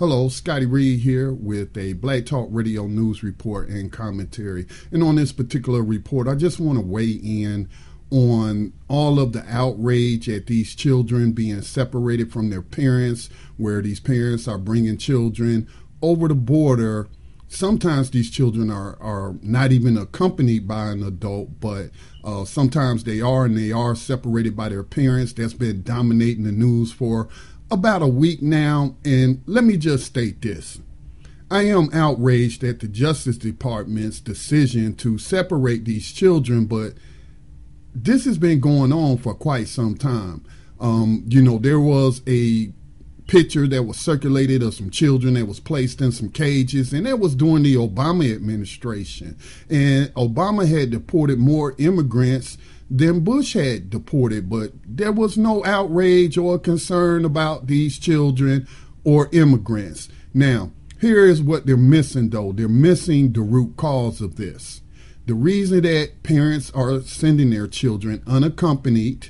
Hello, Scotty Reed here with a Black Talk Radio news report and commentary. And on this particular report, I just want to weigh in on all of the outrage at these children being separated from their parents, where these parents are bringing children over the border. Sometimes these children are, are not even accompanied by an adult, but uh, sometimes they are, and they are separated by their parents. That's been dominating the news for about a week now. And let me just state this I am outraged at the Justice Department's decision to separate these children, but this has been going on for quite some time. Um, you know, there was a picture that was circulated of some children that was placed in some cages, and that was during the Obama administration. And Obama had deported more immigrants than Bush had deported, but there was no outrage or concern about these children or immigrants. Now, here is what they're missing, though. They're missing the root cause of this. The reason that parents are sending their children unaccompanied,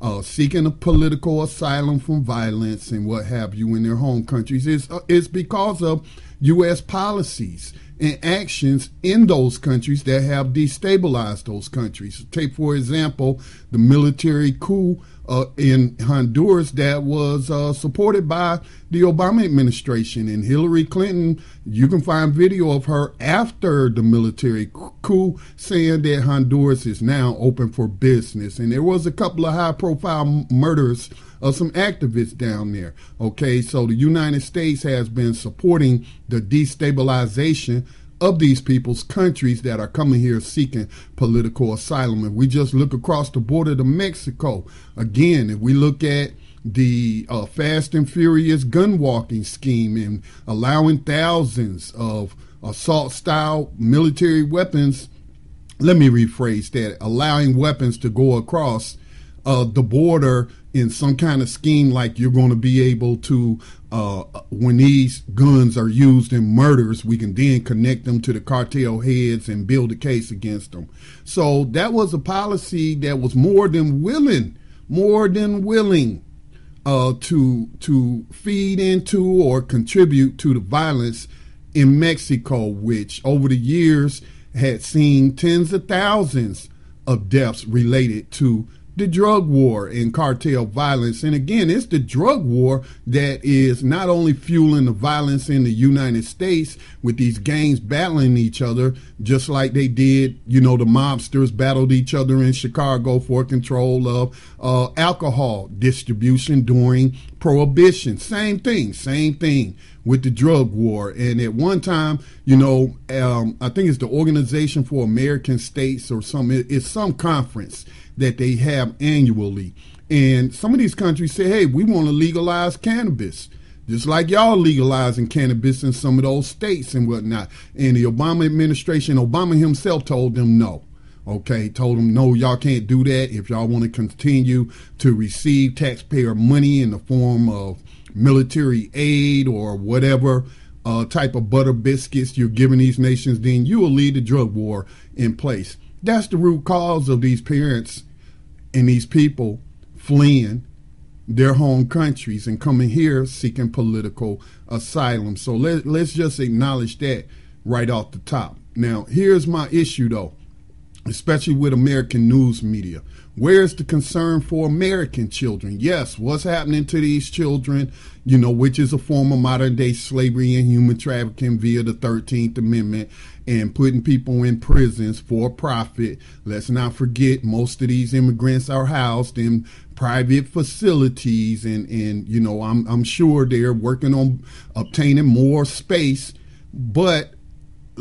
uh, seeking a political asylum from violence and what have you in their home countries is, uh, is because of U.S. policies and actions in those countries that have destabilized those countries. Take, for example, the military coup uh, in Honduras that was uh, supported by the Obama administration. And Hillary Clinton, you can find video of her after the military coup saying that Honduras is now open for business. And there was a couple of high profile murders of some activists down there. Okay, so the United States has been supporting the destabilization of these people's countries that are coming here seeking political asylum. If we just look across the border to Mexico, again, if we look at the uh, fast and furious gun walking scheme and allowing thousands of assault style military weapons, let me rephrase that, allowing weapons to go across uh, the border in some kind of scheme like you're going to be able to uh, when these guns are used in murders we can then connect them to the cartel heads and build a case against them. So that was a policy that was more than willing more than willing uh, to to feed into or contribute to the violence in Mexico which over the years had seen tens of thousands of deaths related to the drug war and cartel violence. And again, it's the drug war that is not only fueling the violence in the United States with these gangs battling each other, just like they did, you know, the mobsters battled each other in Chicago for control of uh, alcohol distribution during prohibition. Same thing, same thing with the drug war. And at one time, you know, um, I think it's the Organization for American States or some, it's some conference that they have annually. And some of these countries say, hey, we want to legalize cannabis. Just like y'all legalizing cannabis in some of those states and whatnot. And the Obama administration, Obama himself told them no. Okay, told them no, y'all can't do that if y'all want to continue to receive taxpayer money in the form of military aid or whatever uh, type of butter biscuits you're giving these nations, then you will lead the drug war in place. That's the root cause of these parents and these people fleeing their home countries and coming here seeking political asylum. So let, let's just acknowledge that right off the top. Now, here's my issue though, especially with American news media. Where's the concern for American children? Yes, what's happening to these children, you know, which is a form of modern day slavery and human trafficking via the 13th Amendment and putting people in prisons for profit. Let's not forget most of these immigrants are housed in private facilities and, and you know, I'm, I'm sure they're working on obtaining more space, but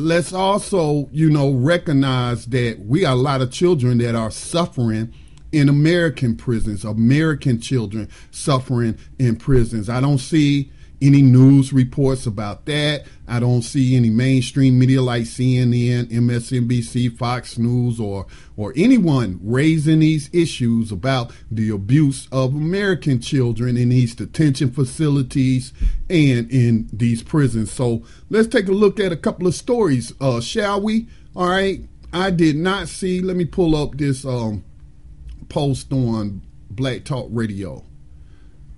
let's also, you know, recognize that we got a lot of children that are suffering in American prisons, American children suffering in prisons. I don't see any news reports about that. I don't see any mainstream media like CNN, MSNBC, Fox News, or or anyone raising these issues about the abuse of American children in these detention facilities and in these prisons. So let's take a look at a couple of stories, uh, shall we? All right. I did not see. Let me pull up this um, post on Black Talk Radio.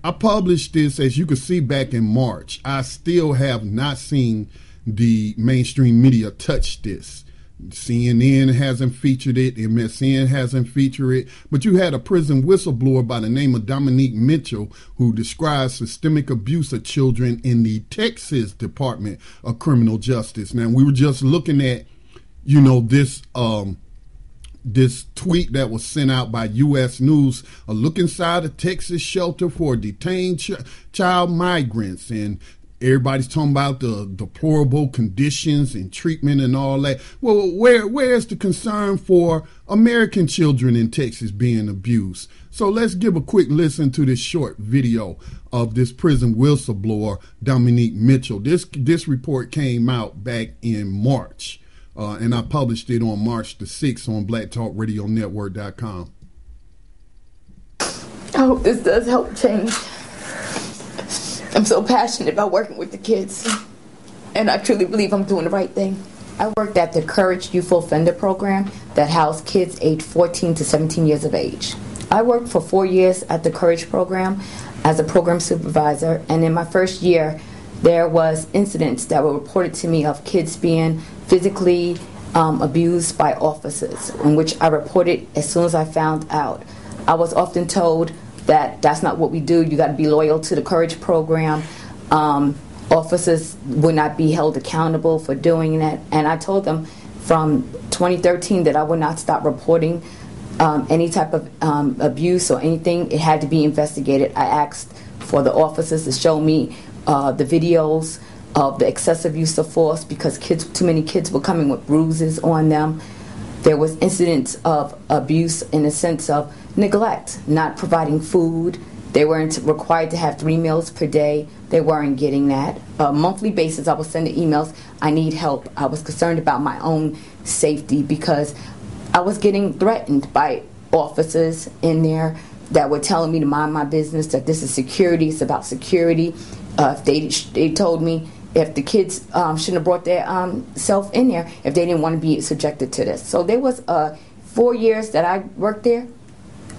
I published this, as you can see, back in March. I still have not seen the mainstream media touch this. CNN hasn't featured it, MSN hasn't featured it, but you had a prison whistleblower by the name of Dominique Mitchell who describes systemic abuse of children in the Texas Department of Criminal Justice. Now, we were just looking at, you know, this um, this tweet that was sent out by U.S. News. A look inside a Texas shelter for detained ch- child migrants, and everybody's talking about the deplorable conditions and treatment and all that. Well, where where's the concern for American children in Texas being abused? So let's give a quick listen to this short video of this prison whistleblower Dominique Mitchell. This this report came out back in March. Uh, and I published it on March the 6th on blacktalkradionetwork.com. I hope this does help change. I'm so passionate about working with the kids, and I truly believe I'm doing the right thing. I worked at the Courage Youthful Offender Program that housed kids aged 14 to 17 years of age. I worked for four years at the Courage Program as a program supervisor, and in my first year, there was incidents that were reported to me of kids being physically um, abused by officers, in which I reported as soon as I found out. I was often told that that's not what we do. You got to be loyal to the Courage program. Um, officers would not be held accountable for doing that, and I told them from 2013 that I would not stop reporting um, any type of um, abuse or anything. It had to be investigated. I asked for the officers to show me uh, the videos of the excessive use of force because kids, too many kids were coming with bruises on them. There was incidents of abuse in the sense of neglect, not providing food. They weren't required to have three meals per day. They weren't getting that. On a monthly basis, I was sending emails. I need help. I was concerned about my own safety because I was getting threatened by officers in there that were telling me to mind my business, that this is security, it's about security. Uh, they, they told me if the kids um, shouldn't have brought their um, self in there if they didn't want to be subjected to this. So there was uh, four years that I worked there.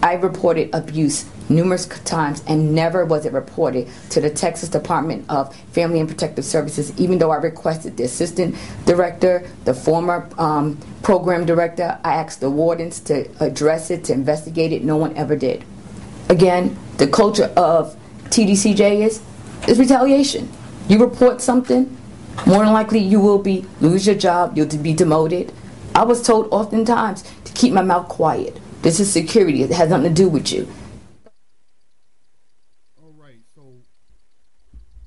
I reported abuse numerous times and never was it reported to the Texas Department of Family and Protective Services, even though I requested the assistant director, the former um, program director. I asked the wardens to address it, to investigate it. No one ever did. Again, the culture of TDCJ is, is retaliation. You report something, more than likely you will be lose your job, you'll be demoted. I was told oftentimes to keep my mouth quiet. This is security. It has nothing to do with you. All right, so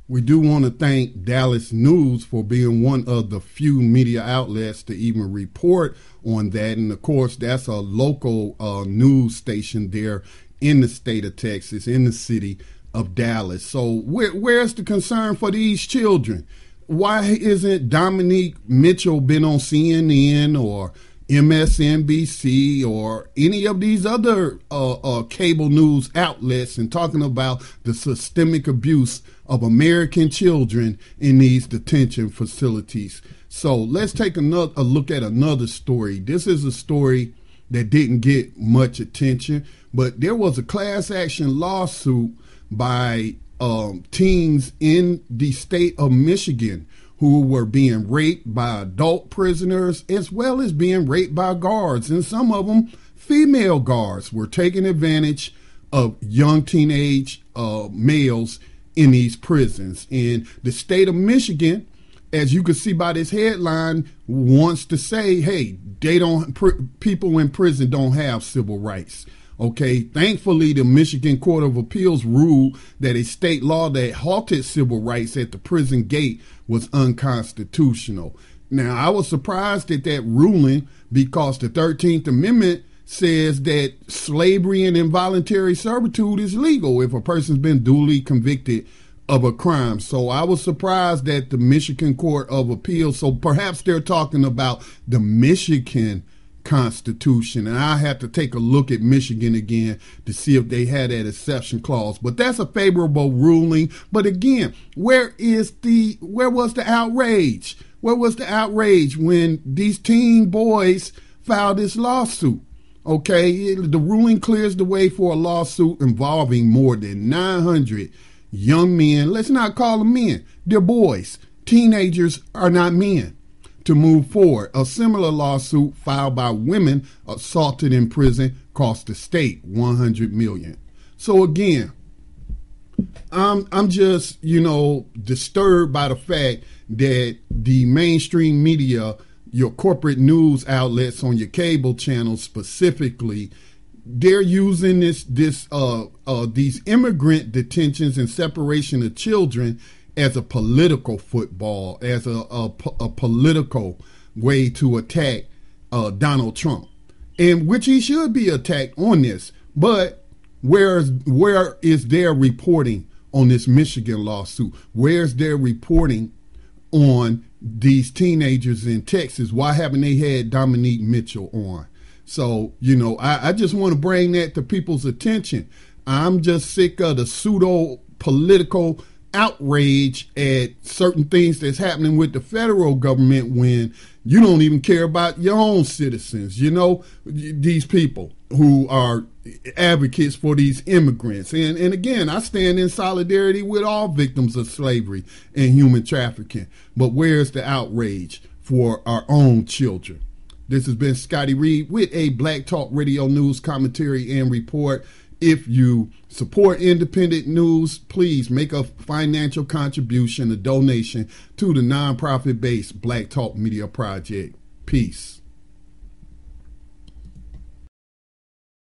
we do want to thank Dallas News for being one of the few media outlets to even report on that. And of course, that's a local uh, news station there in the state of Texas, in the city of Dallas. So where, where's the concern for these children? Why isn't Dominique Mitchell been on CNN or MSNBC or any of these other uh, uh, cable news outlets and talking about the systemic abuse of American children in these detention facilities? So let's take another a look at another story. This is a story that didn't get much attention, but there was a class action lawsuit by um, teens in the state of Michigan who were being raped by adult prisoners as well as being raped by guards. And some of them, female guards, were taking advantage of young teenage uh, males in these prisons. And the state of Michigan, as you can see by this headline, wants to say, hey, they don't, pr- people in prison don't have civil rights. Okay, thankfully, the Michigan Court of Appeals ruled that a state law that halted civil rights at the prison gate was unconstitutional. Now, I was surprised at that ruling because the 13th Amendment says that slavery and involuntary servitude is legal if a person's been duly convicted of a crime. So I was surprised that the Michigan Court of Appeals, so perhaps they're talking about the Michigan Constitution. And I have to take a look at Michigan again to see if they had that exception clause. But that's a favorable ruling. But again, where is the where was the outrage? Where was the outrage when these teen boys filed this lawsuit? Okay, the ruling clears the way for a lawsuit involving more than 900 young men. Let's not call them men, they're boys. Teenagers are not men. To move forward, a similar lawsuit filed by women assaulted in prison cost the state 100 million. So again, I'm I'm just you know disturbed by the fact that the mainstream media your corporate news outlets on your cable channels specifically they're using this this uh, uh, these immigrant detentions and separation of children as a political football as a, a, a political way to attack uh, Donald Trump and which he should be attacked on this but where's where is their reporting on this Michigan lawsuit where's their reporting on these teenagers in Texas. Why haven't they had Dominique Mitchell on? So, you know, I, I just want to bring that to people's attention. I'm just sick of the pseudo political outrage at certain things that's happening with the federal government when you don't even care about your own citizens. You know, these people who are advocates for these immigrants. And, and again, I stand in solidarity with all victims of slavery and human trafficking. But where's the outrage for our own children? This has been Scotty Reed with a Black Talk Radio News commentary and report. If you support independent news, please make a financial contribution, a donation to the nonprofit based Black Talk Media Project. Peace.